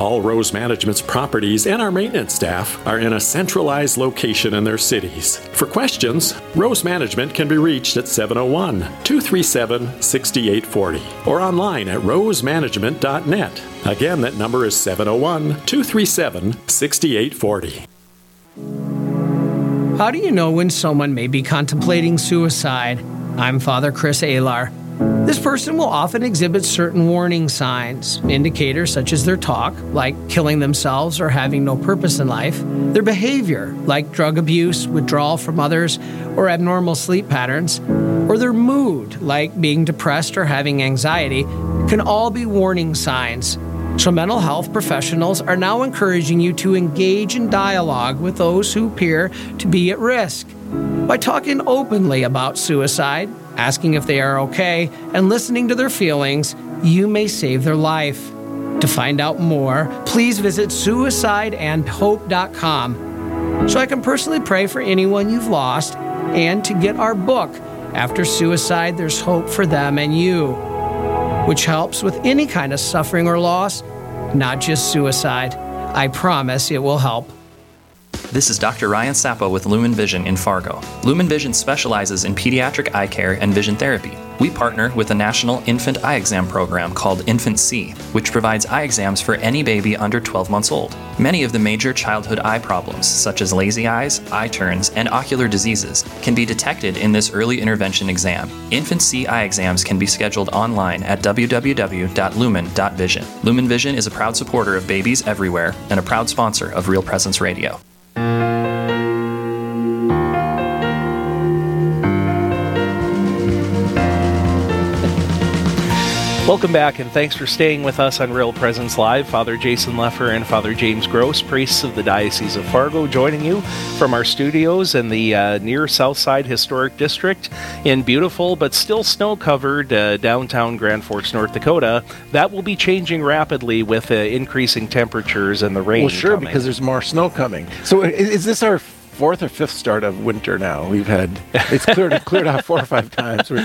All Rose Management's properties and our maintenance staff are in a centralized location in their cities. For questions, Rose Management can be reached at 701 237 6840 or online at rosemanagement.net. Again, that number is 701 237 6840. How do you know when someone may be contemplating suicide? I'm Father Chris Alar. This person will often exhibit certain warning signs, indicators such as their talk, like killing themselves or having no purpose in life, their behavior, like drug abuse, withdrawal from others, or abnormal sleep patterns, or their mood, like being depressed or having anxiety, can all be warning signs. So, mental health professionals are now encouraging you to engage in dialogue with those who appear to be at risk. By talking openly about suicide, asking if they are okay, and listening to their feelings, you may save their life. To find out more, please visit suicideandhope.com so I can personally pray for anyone you've lost and to get our book, After Suicide, There's Hope for Them and You, which helps with any kind of suffering or loss, not just suicide. I promise it will help. This is Dr. Ryan Sappo with Lumen Vision in Fargo. Lumen Vision specializes in pediatric eye care and vision therapy. We partner with a national infant eye exam program called InfantSEE, which provides eye exams for any baby under 12 months old. Many of the major childhood eye problems, such as lazy eyes, eye turns, and ocular diseases, can be detected in this early intervention exam. InfantSEE eye exams can be scheduled online at www.lumen.vision. Lumen Vision is a proud supporter of babies everywhere and a proud sponsor of Real Presence Radio. Welcome back, and thanks for staying with us on Real Presence Live. Father Jason Lefor and Father James Gross, priests of the Diocese of Fargo, joining you from our studios in the uh, near Southside Historic District in beautiful but still snow covered uh, downtown Grand Forks, North Dakota. That will be changing rapidly with uh, increasing temperatures and the rain. Well, sure, coming. because there's more snow coming. So, is, is this our fourth or fifth start of winter now. We've had it's cleared cleared out four or five times. We're,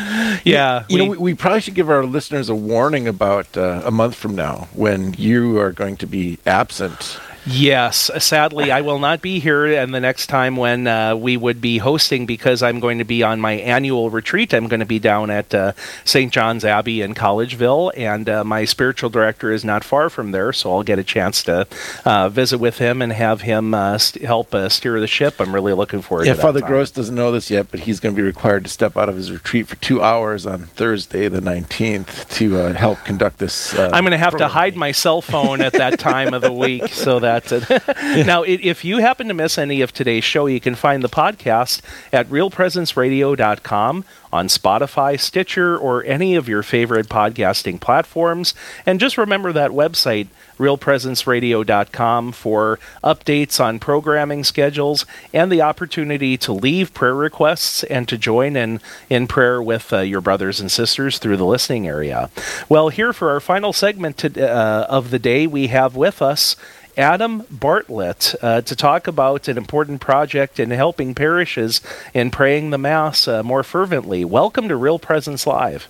yeah, you we, know, we, we, probably should give our listeners a warning about uh, a month from now when you are going to be absent Yes, sadly, I will not be here and the next time when uh, we would be hosting because I'm going to be on my annual retreat. I'm going to be down at uh, St. John's Abbey in Collegeville, and uh, my spiritual director is not far from there, so I'll get a chance to uh, visit with him and have him uh, st- help uh, steer the ship. I'm really looking forward yeah. Father time. Gross doesn't know this yet, but he's going to be required to step out of his retreat for two hours on Thursday, the 19th, to help conduct this. I'm going to have program. to hide my cell phone at that time of the week so that. now, if you happen to miss any of today's show, you can find the podcast at realpresenceradio.com on Spotify, Stitcher, or any of your favorite podcasting platforms. And just remember that website, realpresenceradio.com, for updates on programming schedules and the opportunity to leave prayer requests and to join in, in prayer with uh, your brothers and sisters through the listening area. Well, here for our final segment to, uh, of the day, we have with us Adam Bartlett uh, to talk about an important project in helping parishes in praying the Mass uh, more fervently. Welcome to Real Presence Live.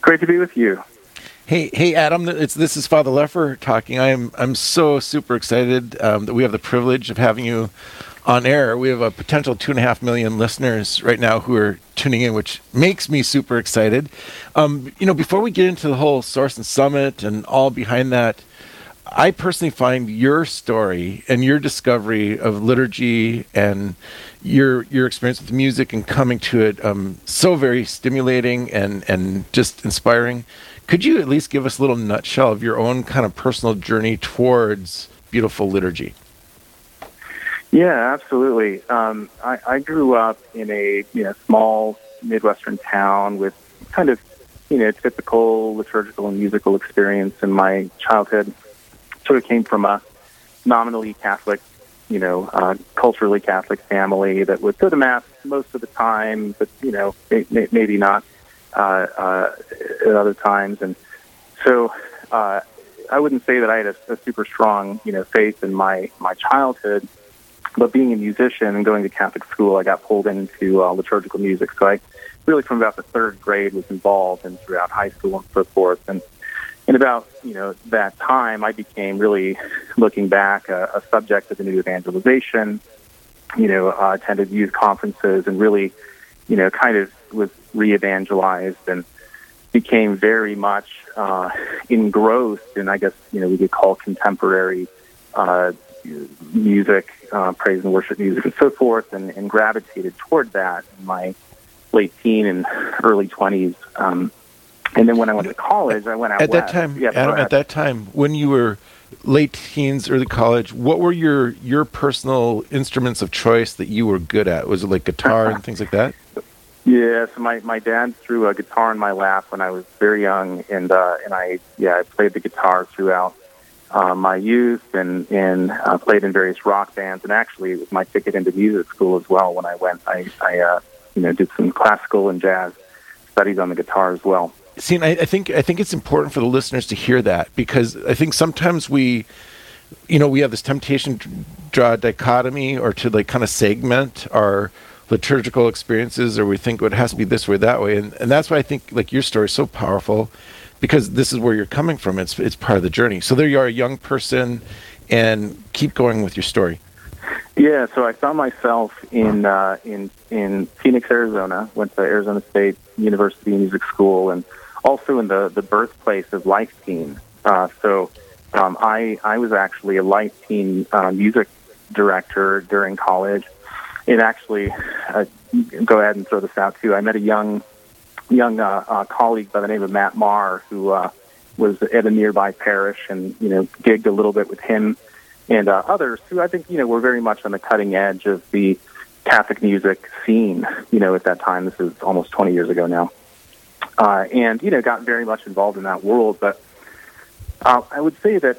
Great to be with you. Hey, hey, Adam! It's this is Father Lefor talking. I'm I'm so super excited um, that we have the privilege of having you on air. We have a potential two and a half million listeners right now who are tuning in, which makes me super excited. Um, you know, before we get into the whole Source and Summit and all behind that, I personally find your story and your discovery of liturgy and your your experience with music and coming to it um, so very stimulating and and just inspiring. Could you at least give us a little nutshell of your own kind of personal journey towards beautiful liturgy? Yeah, absolutely. Um, I, I grew up in a you know small midwestern town with kind of you know typical liturgical and musical experience in my childhood sort of came from a nominally Catholic, you know, uh, culturally Catholic family that would go to mass most of the time, but you know, may, may, maybe not uh, uh, at other times. And so, uh, I wouldn't say that I had a, a super strong, you know, faith in my my childhood. but being a musician and going to Catholic school, I got pulled into uh, liturgical music. So I really, from about the third grade, was involved and throughout high school and so forth. And in about you know that time, I became really looking back a, a subject of the new evangelization. You know, uh, attended youth conferences and really, you know, kind of was re-evangelized and became very much uh, engrossed in, I guess, you know, we could call contemporary uh, music, uh, praise and worship music, and so forth, and, and gravitated toward that in my late teen and early 20s. Um, and then when I went to college, I went out at west. that time. Yeah, Adam, at that time, when you were late teens, early college, what were your your personal instruments of choice that you were good at? Was it like guitar and things like that? Yeah, so my, my dad threw a guitar in my lap when I was very young, and uh, and I yeah I played the guitar throughout uh, my youth and and uh, played in various rock bands, and actually it was my ticket into music school as well. When I went, I I uh, you know did some classical and jazz studies on the guitar as well. See, I, I think I think it's important for the listeners to hear that because I think sometimes we, you know, we have this temptation to draw a dichotomy or to like kind of segment our liturgical experiences or we think it has to be this way that way. And, and that's why i think like your story is so powerful because this is where you're coming from. It's it's part of the journey. So there you are a young person and keep going with your story. Yeah so i found myself in uh, in in phoenix arizona went to arizona state university music school and also in the the birthplace of life teen uh, so um, i i was actually a life teen uh, music director during college it actually uh, go ahead and throw this out too. I met a young young uh, uh, colleague by the name of Matt Maher who uh, was at a nearby parish and you know gigged a little bit with him and uh, others who I think you know were very much on the cutting edge of the Catholic music scene. You know at that time this is almost 20 years ago now, uh, and you know got very much involved in that world. But uh, I would say that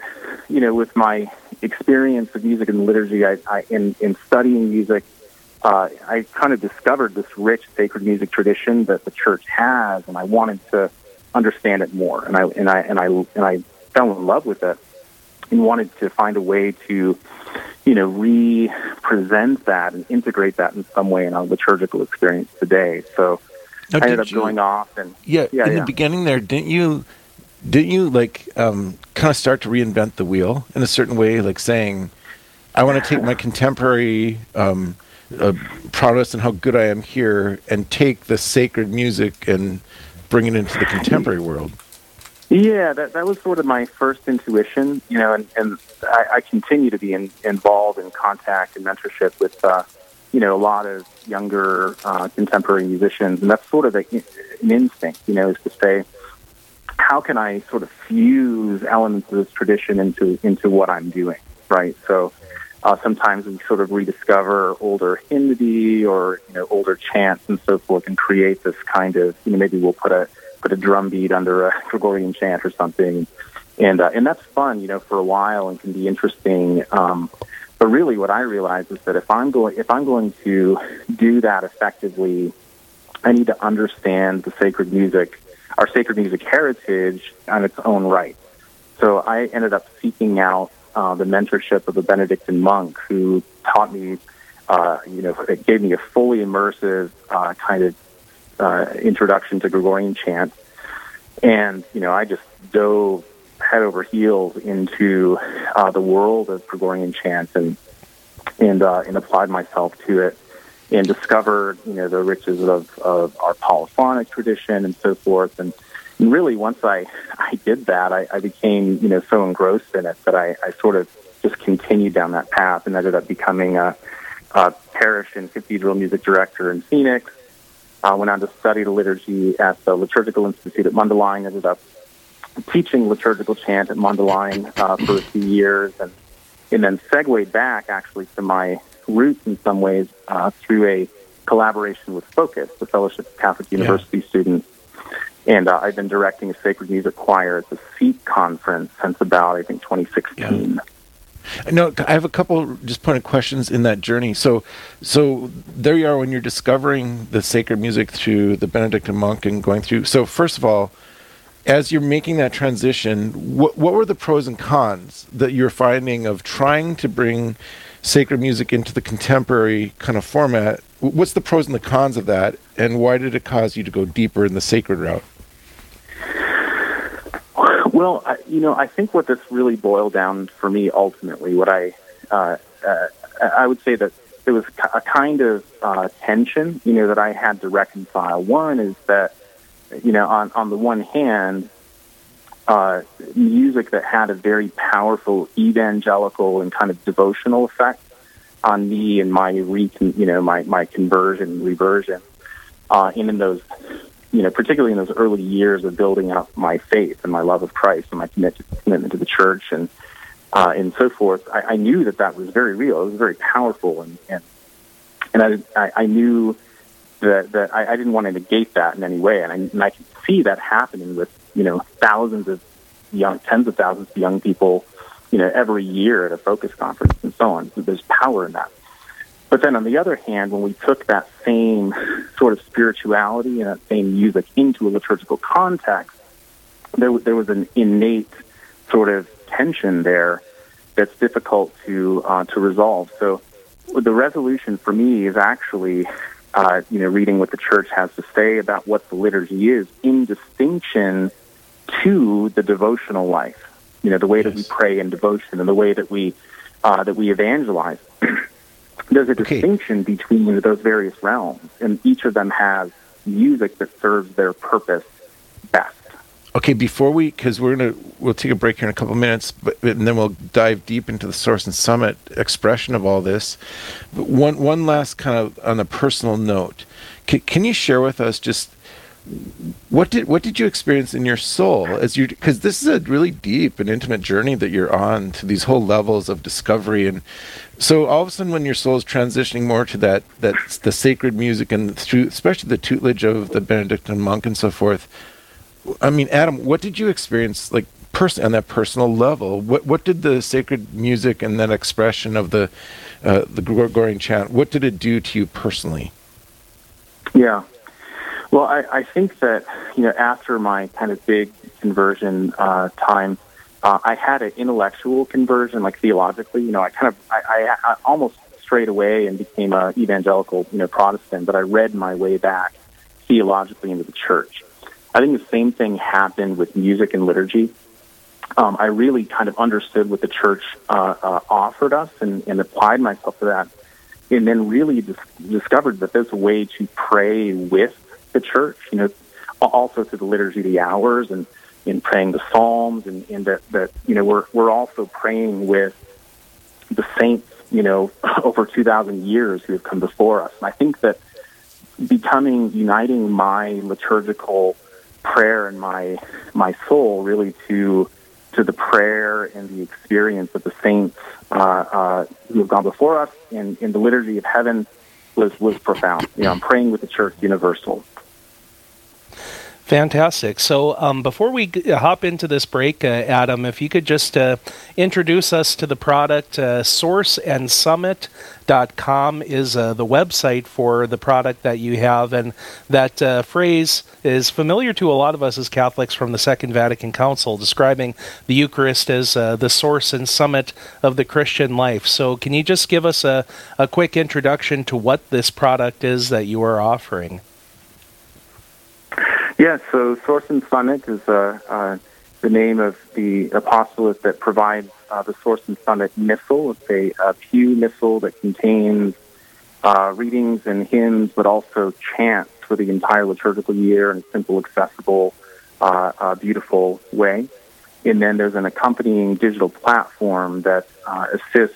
you know with my experience of music and liturgy, I, I in in studying music uh, I kind of discovered this rich sacred music tradition that the church has, and I wanted to understand it more. And I and I and I and I fell in love with it, and wanted to find a way to, you know, re-present that and integrate that in some way in our liturgical experience today. So now, I ended up you, going off and yeah, yeah in yeah. the beginning there, didn't you? Didn't you like um, kind of start to reinvent the wheel in a certain way, like saying, "I want to take my contemporary." Um, uh, prowess and how good I am here, and take the sacred music and bring it into the contemporary world. Yeah, that that was sort of my first intuition, you know, and, and I, I continue to be in, involved in contact and mentorship with, uh, you know, a lot of younger uh, contemporary musicians, and that's sort of a, an instinct, you know, is to say, how can I sort of fuse elements of this tradition into into what I'm doing, right? So, uh, sometimes we sort of rediscover older hymnody or you know older chants and so forth, and create this kind of you know maybe we'll put a put a drum beat under a Gregorian chant or something, and uh, and that's fun you know for a while and can be interesting. Um, but really, what I realize is that if I'm going if I'm going to do that effectively, I need to understand the sacred music, our sacred music heritage on its own right. So I ended up seeking out uh, the mentorship of a Benedictine monk who taught me, uh, you know, it gave me a fully immersive uh, kind of uh, introduction to Gregorian chant. And, you know, I just dove head over heels into uh, the world of Gregorian chant and, and, uh, and applied myself to it and discovered, you know, the riches of, of our polyphonic tradition and so forth. And, and really, once I, I did that, I, I became, you know, so engrossed in it that I, I sort of just continued down that path and ended up becoming a, a parish and cathedral music director in Phoenix. Uh, went on to study the liturgy at the Liturgical Institute at Mundelein. Ended up teaching liturgical chant at Mundelein uh, for a few years, and and then segued back actually to my roots in some ways uh, through a collaboration with Focus, the Fellowship of Catholic University yeah. Students. And uh, I've been directing a sacred music choir at the SEEK conference since about, I think, 2016. Yeah. No, I have a couple just pointed questions in that journey. So, so there you are when you're discovering the sacred music through the Benedictine monk and going through. So, first of all, as you're making that transition, what what were the pros and cons that you're finding of trying to bring sacred music into the contemporary kind of format. What's the pros and the cons of that, and why did it cause you to go deeper in the sacred route? Well, I, you know, I think what this really boiled down for me ultimately, what I, uh, uh, I would say that there was a kind of uh, tension, you know, that I had to reconcile. One is that, you know, on on the one hand, uh, music that had a very powerful evangelical and kind of devotional effect on me and my re, you know, my my conversion, reversion, uh, and in those you know, particularly in those early years of building up my faith and my love of Christ and my commitment to the church and uh, and so forth, I, I knew that that was very real. It was very powerful, and and and I I, knew that that I, I didn't want to negate that in any way, and I and I could see that happening with you know thousands of young, tens of thousands of young people, you know, every year at a focus conference and so on. So there's power in that. But then on the other hand, when we took that same sort of spirituality and that same music into a liturgical context, there, there was an innate sort of tension there that's difficult to uh, to resolve. So the resolution for me is actually, uh, you know, reading what the church has to say about what the liturgy is in distinction to the devotional life. You know, the way yes. that we pray in devotion and the way that we uh, that we evangelize. there's a okay. distinction between those various realms, and each of them has music that serves their purpose. Okay, before we, because we're gonna, we'll take a break here in a couple minutes, but and then we'll dive deep into the source and summit expression of all this. But one, one last kind of on a personal note, can, can you share with us just what did what did you experience in your soul as you because this is a really deep and intimate journey that you're on to these whole levels of discovery and so all of a sudden when your soul is transitioning more to that that the sacred music and through especially the tutelage of the benedictine monk and so forth i mean adam what did you experience like person on that personal level what what did the sacred music and that expression of the uh, the gregorian chant what did it do to you personally yeah well, I, I think that you know after my kind of big conversion uh, time, uh, I had an intellectual conversion, like theologically. You know, I kind of I, I, I almost strayed away and became a evangelical, you know, Protestant, but I read my way back theologically into the church. I think the same thing happened with music and liturgy. Um, I really kind of understood what the church uh, uh, offered us and, and applied myself to that, and then really dis- discovered that there's a way to pray with the church, you know, also through the liturgy the hours and in praying the psalms and, and that, that, you know, we're, we're also praying with the saints, you know, over 2,000 years who have come before us. And I think that becoming, uniting my liturgical prayer and my, my soul really to, to the prayer and the experience of the saints uh, uh, who have gone before us in, in the liturgy of heaven was, was profound. You know, I'm praying with the church universal. Fantastic. So, um, before we g- hop into this break, uh, Adam, if you could just uh, introduce us to the product, uh, sourceandsummit.com is uh, the website for the product that you have. And that uh, phrase is familiar to a lot of us as Catholics from the Second Vatican Council, describing the Eucharist as uh, the source and summit of the Christian life. So, can you just give us a, a quick introduction to what this product is that you are offering? Yeah, so Source and Summit is uh, uh, the name of the apostolate that provides uh, the Source and Summit Missal. It's a, a pew missal that contains uh, readings and hymns, but also chants for the entire liturgical year in a simple, accessible, uh, uh, beautiful way. And then there's an accompanying digital platform that assists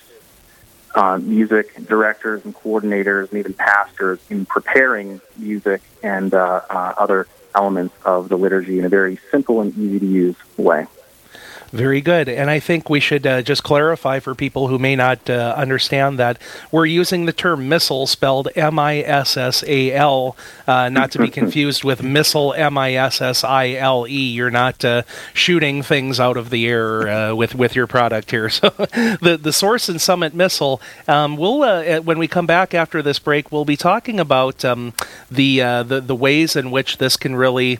uh, music directors and coordinators and even pastors in preparing music and uh, uh, other elements of the liturgy in a very simple and easy to use way. Very good. And I think we should uh, just clarify for people who may not uh, understand that we're using the term missal spelled M I S S A L, uh, not to be confused with missile M I S S I L E. You're not uh, shooting things out of the air uh, with, with your product here. So the, the Source and Summit missal, um, we'll, uh, when we come back after this break, we'll be talking about um, the, the, the ways in which this can really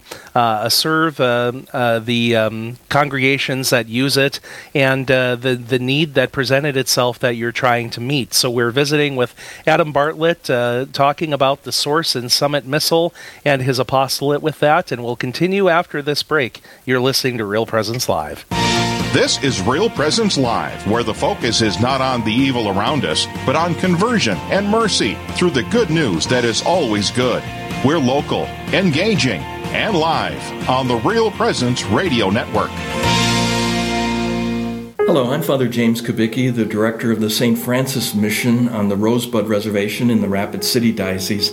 serve the um, congregations ones that use it and uh, the the need that presented itself that you're trying to meet. So we're visiting with Adam Bartlett, uh, talking about the Source and Summit Missal and his apostolate with that, and we'll continue after this break. You're listening to Real Presence Live. This is Real Presence Live, where the focus is not on the evil around us, but on conversion and mercy through the good news that is always good. We're local, engaging, and live on the Real Presence Radio Network. Hello, I'm Father James Kubicki, the director of the St. Francis Mission on the Rosebud Reservation in the Rapid City Diocese.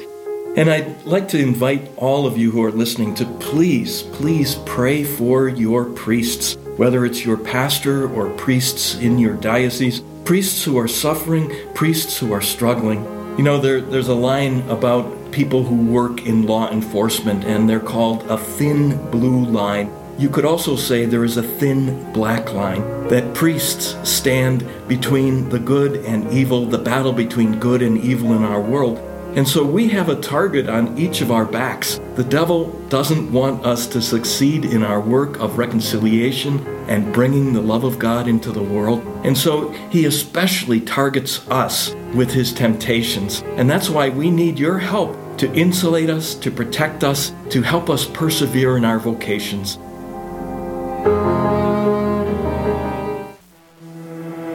And I'd like to invite all of you who are listening to please, please pray for your priests whether it's your pastor or priests in your diocese, priests who are suffering, priests who are struggling. You know, there, there's a line about people who work in law enforcement, and they're called a thin blue line. You could also say there is a thin black line, that priests stand between the good and evil, the battle between good and evil in our world. And so we have a target on each of our backs. The devil doesn't want us to succeed in our work of reconciliation and bringing the love of God into the world. And so he especially targets us with his temptations. And that's why we need your help to insulate us, to protect us, to help us persevere in our vocations.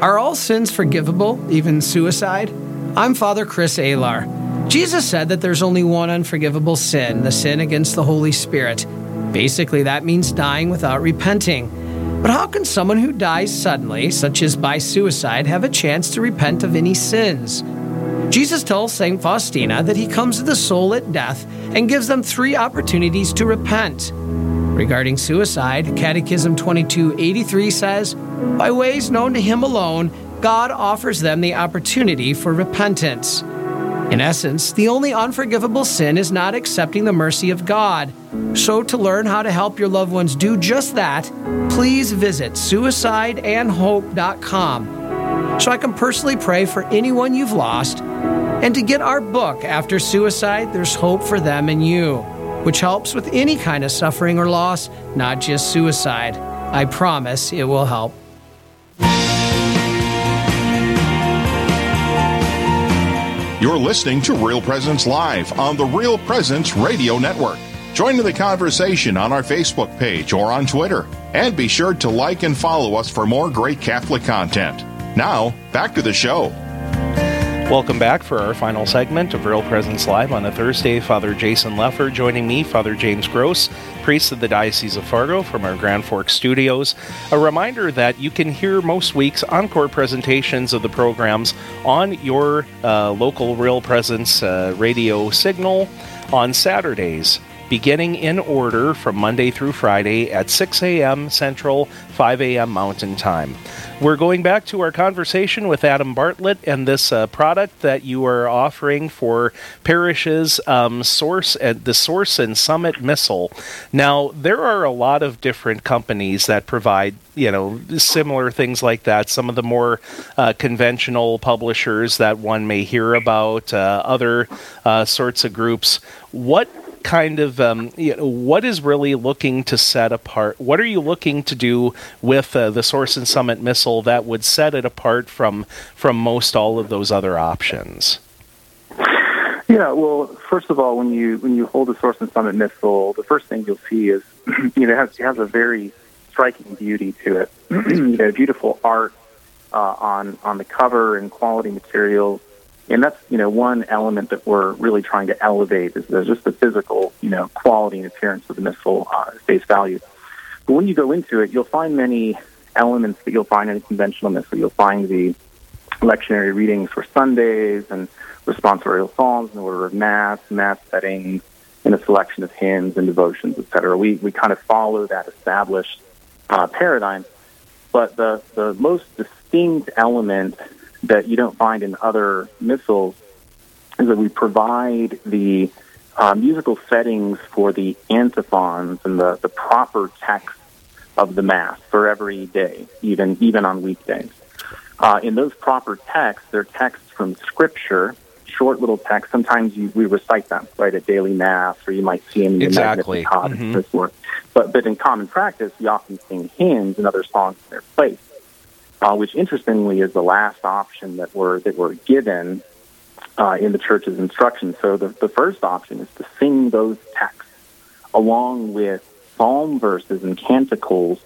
Are all sins forgivable, even suicide? I'm Father Chris Alar. Jesus said that there's only one unforgivable sin, the sin against the Holy Spirit. Basically, that means dying without repenting. But how can someone who dies suddenly, such as by suicide, have a chance to repent of any sins? Jesus tells St. Faustina that he comes to the soul at death and gives them three opportunities to repent. Regarding suicide, Catechism 2283 says, By ways known to him alone, God offers them the opportunity for repentance. In essence, the only unforgivable sin is not accepting the mercy of God. So, to learn how to help your loved ones do just that, please visit suicideandhope.com so I can personally pray for anyone you've lost and to get our book, After Suicide, There's Hope for Them and You, which helps with any kind of suffering or loss, not just suicide. I promise it will help. You're listening to Real Presence Live on the Real Presence Radio Network. Join in the conversation on our Facebook page or on Twitter. And be sure to like and follow us for more great Catholic content. Now, back to the show. Welcome back for our final segment of Real Presence Live on a Thursday. Father Jason Lefor joining me, Father James Gross, priest of the Diocese of Fargo from our Grand Forks studios. A reminder that you can hear most week's encore presentations of the programs on your uh, local Real Presence uh, radio signal on Saturdays beginning in order from Monday through Friday at 6 a.m. Central, 5 a.m. Mountain Time. We're going back to our conversation with Adam Bartlett and this uh, product that you are offering for parishes, um, Source uh, the Source and Summit Missal. Now, there are a lot of different companies that provide you know similar things like that. Some of the more uh, conventional publishers that one may hear about, uh, other uh, sorts of groups. What kind of um, you know, what is really looking to set apart? What are you looking to do with uh, the Source and Summit missal that would set it apart from from most all of those other options? Yeah, well, first of all, when you when you hold a Source and Summit missal, the first thing you'll see is you know it has, it has a very striking beauty to it. you know, beautiful art uh, on on the cover and quality materials and that's you know one element that we're really trying to elevate is just the physical you know quality and appearance of the missal uh, face value. But when you go into it, you'll find many elements that you'll find in a conventional missal. You'll find the lectionary readings for Sundays and responsorial psalms in order of mass, mass settings, and a selection of hymns and devotions, etc. We we kind of follow that established uh, paradigm. But the the most distinct element that you don't find in other missals is that we provide the uh, musical settings for the antiphons and the, the proper text of the Mass for every day, even, even on weekdays. Uh, in those proper texts, they're texts from Scripture short little texts. Sometimes you, we recite them right at daily mass, or you might see them in the Exactly. Magnificat Mhm. and so forth. But but in common practice, we often sing hymns and other songs in their place, uh, which interestingly is the last option that we're that we're given uh, in the church's instructions. So the the first option is to sing those texts along with psalm verses and canticles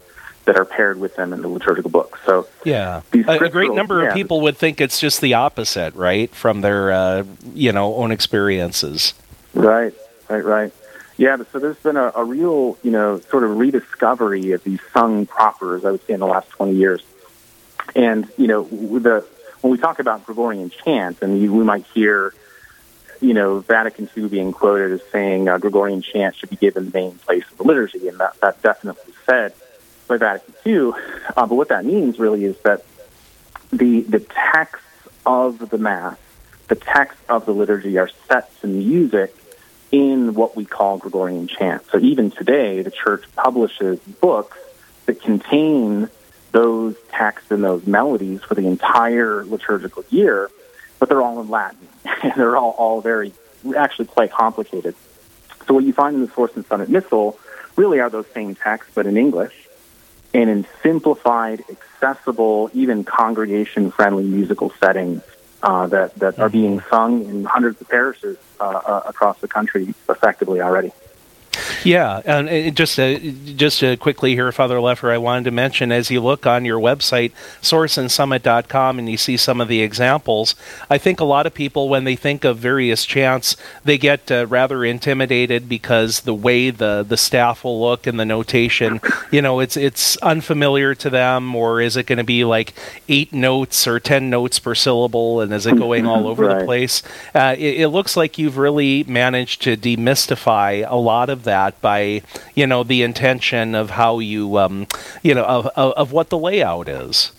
that are paired with them in the liturgical book. So Yeah, a, a great number yeah. of people would think it's just the opposite, right, from their uh, you know own experiences. Right, right, right. Yeah, so there's been a, a real, you know, sort of rediscovery of these sung propers, I would say, in the last 20 years. And, you know, the, when we talk about Gregorian chant, and you, we might hear, you know, Vatican II being quoted as saying uh, Gregorian chant should be given the main place of the liturgy, and that, that definitely said by Vatican II. Uh, but what that means really is that the, the texts of the Mass, the texts of the liturgy are set to music in what we call Gregorian chant. So even today, the church publishes books that contain those texts and those melodies for the entire liturgical year, but they're all in Latin. and they're all, all very, actually quite complicated. So what you find in the Source and Summit Missal really are those same texts, but in English and in simplified, accessible, even congregation-friendly musical settings uh, that, that are being sung in hundreds of parishes uh, uh, across the country effectively already. Yeah, and uh, just uh, just uh, quickly here, Father Lefor, I wanted to mention as you look on your website, sourceandsummit.com, and you see some of the examples, I think a lot of people, when they think of various chants, they get uh, rather intimidated because the way the, the staff will look and the notation, you know, it's it's unfamiliar to them, or is it going to be like eight notes or ten notes per syllable, and is it going all over the place? Uh, it, it looks like you've really managed to demystify a lot of that by you know the intention of how you um, you know of, of, of what the layout is.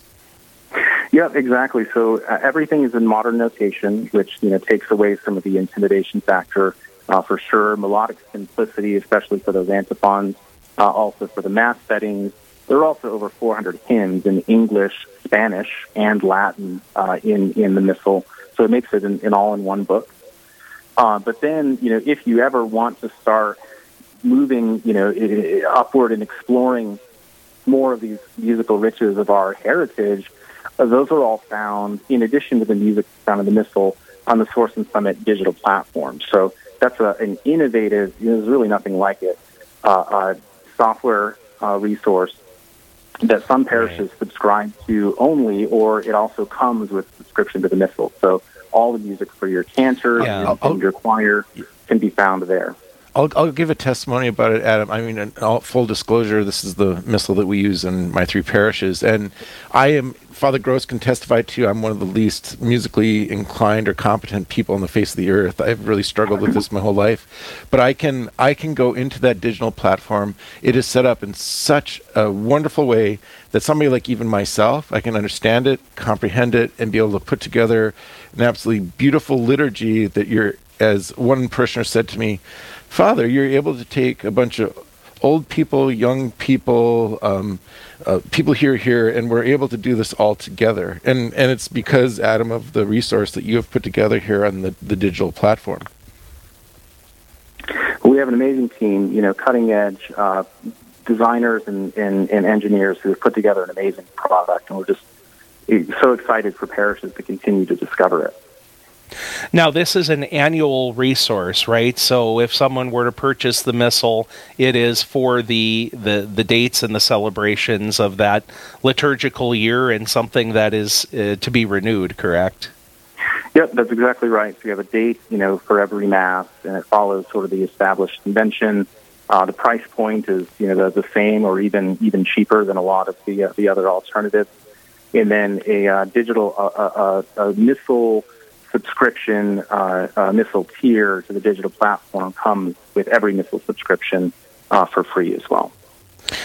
Yeah, exactly. So uh, everything is in modern notation, which you know takes away some of the intimidation factor uh, for sure. Melodic simplicity, especially for those antiphons, uh, also for the mass settings. There are also over 400 hymns in English, Spanish, and Latin uh, in in the Missal, so it makes it an, an all-in-one book. Uh, but then, you know, if you ever want to start moving, you know, upward and exploring more of these musical riches of our heritage, uh, those are all found in addition to the music found in the Missal on the Source and Summit digital platform. So that's a, an innovative. You know, there's really nothing like it. Uh, uh, software uh, resource that some parishes subscribe to only, or it also comes with subscription to the Missal. So all the music for your cantor Yeah. and, and your choir can be found there. I'll, I'll give a testimony about it, Adam. I mean, all full disclosure, this is the missal that we use in my three parishes, and I am Father Gross can testify to. I'm one of the least musically inclined or competent people on the face of the earth. I've really struggled with this my whole life, but I can I can go into that digital platform. It is set up in such a wonderful way that somebody like even myself, I can understand it, comprehend it, and be able to put together an absolutely beautiful liturgy that you're as one parishioner said to me, Father, you're able to take a bunch of old people, young people, um, uh, people here, here, and we're able to do this all together. And and it's because Adam of the resource that you have put together here on the, the digital platform. We have an amazing team, you know, cutting edge uh, designers and, and, and engineers who have put together an amazing product, and we're just eh, so excited for parishes to continue to discover it. Now, this is an annual resource, right? So, if someone were to purchase the missal, it is for the, the, the dates and the celebrations of that liturgical year and something that is uh, to be renewed, correct? Yep, that's exactly right. So you have a date, you know, for every mass, and it follows sort of the established convention. Uh, the price point is, you know, the, the same or even even cheaper than a lot of the uh, the other alternatives. And then a uh, digital uh, uh, a missal subscription, uh, uh, missal tier to the digital platform comes with every missal subscription uh, for free as well.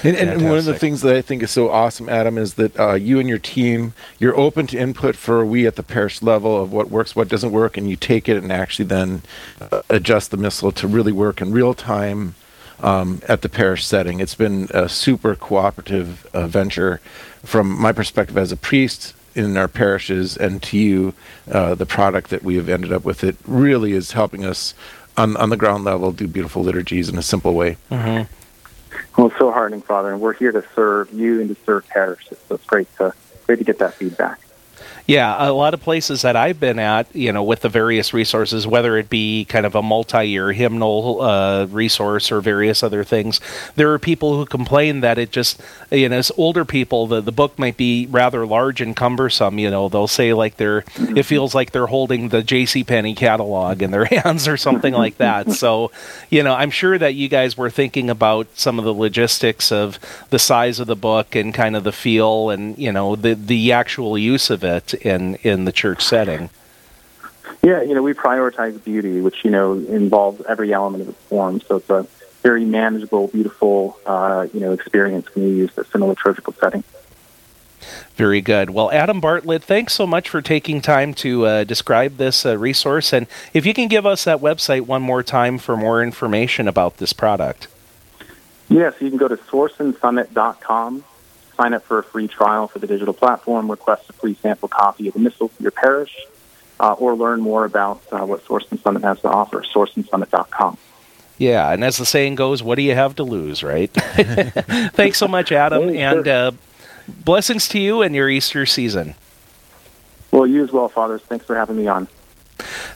And, and one of the things that I think is so awesome, Adam, is that uh, you and your team, you're open to input for we at the parish level of what works, what doesn't work, and you take it and actually then uh, adjust the missal to really work in real time um, at the parish setting. It's been a super cooperative uh, venture from my perspective as a priest in our parishes and to you, uh, the product that we have ended up with, it really is helping us on, on the ground level do beautiful liturgies in a simple way. Mm-hmm. Well, it's so heartening, Father, and we're here to serve you and to serve parishes. So it's great to great to get that feedback. Yeah, a lot of places that I've been at, you know, with the various resources, whether it be kind of a multi-year hymnal uh, resource or various other things, there are people who complain that it just, you know, as older people, the, the book might be rather large and cumbersome. You know, they'll say like they're, it feels like they're holding the J.C. Penney catalog in their hands or something like that. So, you know, I'm sure that you guys were thinking about some of the logistics of the size of the book and kind of the feel and you know the the actual use of it in in the church setting. Yeah, you know, we prioritize beauty, which you know involves every element of the form. So it's a very manageable, beautiful, uh, you know, experience when you use this in a liturgical setting. Very good. Well, Adam Bartlett, thanks so much for taking time to uh, describe this uh, resource. And if you can give us that website one more time for more information about this product. Yes, you can go to sourceandsummit.com sign up for a free trial for the digital platform, request a free sample copy of the missal for your parish, uh, or learn more about uh, what Source and Summit has to offer, sourceandsummit.com. Yeah, and as the saying goes, what do you have to lose, right? Thanks so much, Adam, Hey, and sure. uh, blessings to you and your Easter season. Well, you as well, Fathers. Thanks for having me on.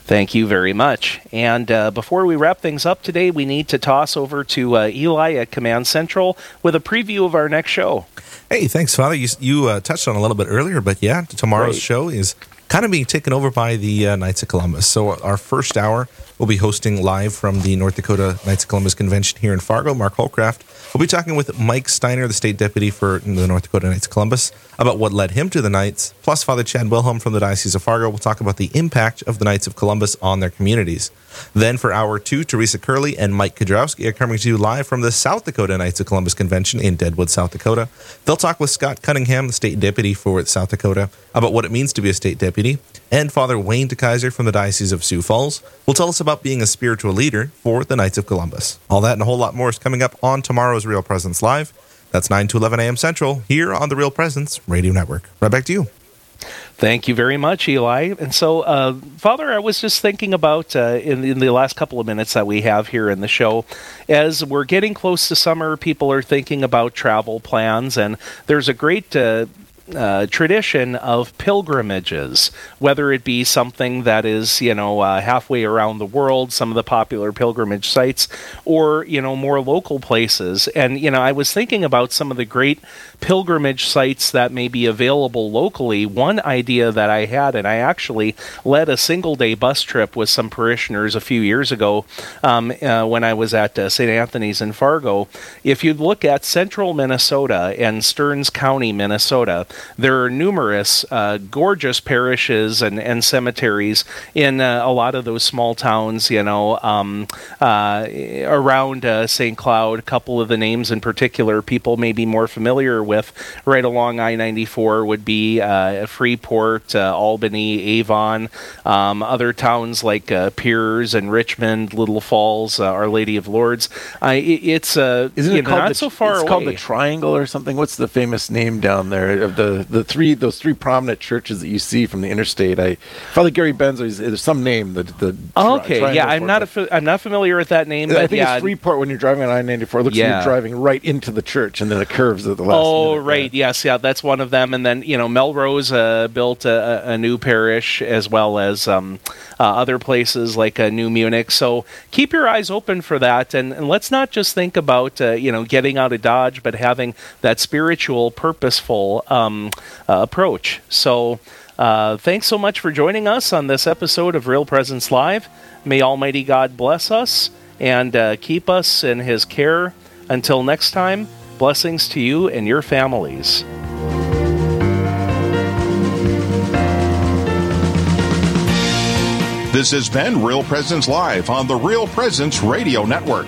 Thank you very much. And uh, before we wrap things up today, we need to toss over to uh, Eli at Command Central with a preview of our next show. Hey, thanks, Father. You, you uh, touched on a little bit earlier, but yeah, tomorrow's show is kind of being taken over by the uh, Knights of Columbus. So our first hour, we'll be hosting live from the North Dakota Knights of Columbus convention here in Fargo. Mark Holcraft. We'll be talking with Mike Steiner, the state deputy for the North Dakota Knights of Columbus, about what led him to the Knights. Plus, Father Chad Wilhelm from the Diocese of Fargo will talk about the impact of the Knights of Columbus on their communities. Then for hour two, Teresa Curley and Mike Kudrowski are coming to you live from the South Dakota Knights of Columbus convention in Deadwood, South Dakota. They'll talk with Scott Cunningham, the state deputy for South Dakota, about what it means to be a state deputy. And Father Wayne DeKaiser from the Diocese of Sioux Falls will tell us about being a spiritual leader for the Knights of Columbus. All that and a whole lot more is coming up on tomorrow's Real Presence Live. That's 9 to 11 a.m. Central here on the Real Presence Radio Network. Right back to you. Thank you very much, Eli. And so, uh, Father, I was just thinking about uh, in, in the last couple of minutes that we have here in the show, as we're getting close to summer, people are thinking about travel plans, and there's a great uh, uh, tradition of pilgrimages, whether it be something that is, you know, uh, halfway around the world, some of the popular pilgrimage sites, or, you know, more local places. And, you know, I was thinking about some of the great pilgrimage sites that may be available locally. One idea that I had, and I actually led a single day bus trip with some parishioners a few years ago um, uh, when I was at uh, St. Anthony's in Fargo. If you look at central Minnesota and Stearns County, Minnesota, there are numerous uh, gorgeous parishes and, and cemeteries in uh, a lot of those small towns, you know, um, uh, around uh, St. Cloud. A couple of the names in particular people may be more familiar with right along I 94 would be uh, Freeport, uh, Albany, Avon, um, other towns like uh, Pierz and Richmond, Little Falls, uh, Our Lady of Lourdes. Uh, it, it's uh, Isn't it know, called not the, so far It's away. called the Triangle or something. What's the famous name down there of the the three those three prominent churches that you see from the interstate? I Father Gary Benzo. is- There's some name. The the Oh, okay, triangle yeah, I'm not a fa- I'm not familiar with that name, I think yeah, it's Freeport when you're driving on I-94. It looks like you're driving right into the church, and then it curves at the last. Oh, minute. right. Yes, yeah, that's one of them. And then you know, Melrose uh, built a, a a new parish as well as um, uh, other places like uh, New Munich. So keep your eyes open for that, and, and let's not just think about uh, you know getting out of Dodge, but having that spiritual, purposeful um, uh, approach. So. Uh, thanks so much for joining us on this episode of Real Presence Live. May Almighty God bless us and uh, keep us in His care. Until next time, blessings to you and your families. This has been Real Presence Live on the Real Presence Radio Network.